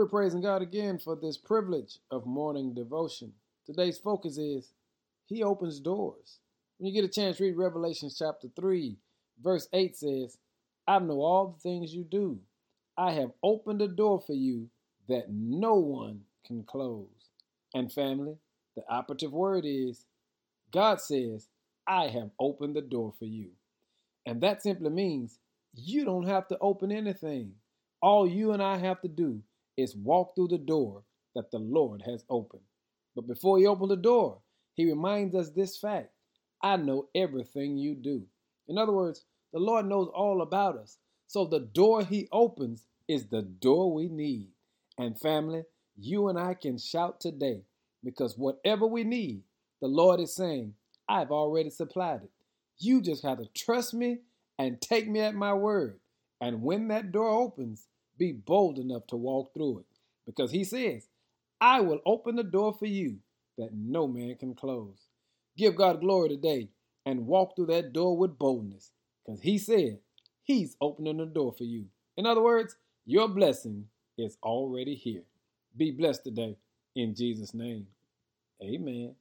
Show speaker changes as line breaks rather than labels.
We're praising God again for this privilege of morning devotion. Today's focus is He opens doors. When you get a chance, read Revelation chapter 3, verse 8 says, I know all the things you do. I have opened a door for you that no one can close. And family, the operative word is God says, I have opened the door for you. And that simply means you don't have to open anything. All you and I have to do is walk through the door that the Lord has opened. But before he opened the door, he reminds us this fact I know everything you do. In other words, the Lord knows all about us. So the door he opens is the door we need. And family, you and I can shout today because whatever we need, the Lord is saying, I've already supplied it. You just have to trust me and take me at my word. And when that door opens, be bold enough to walk through it. Because he says, I will open the door for you that no man can close. Give God glory today and walk through that door with boldness. Because he said, He's opening the door for you. In other words, your blessing is already here. Be blessed today in Jesus' name. Amen.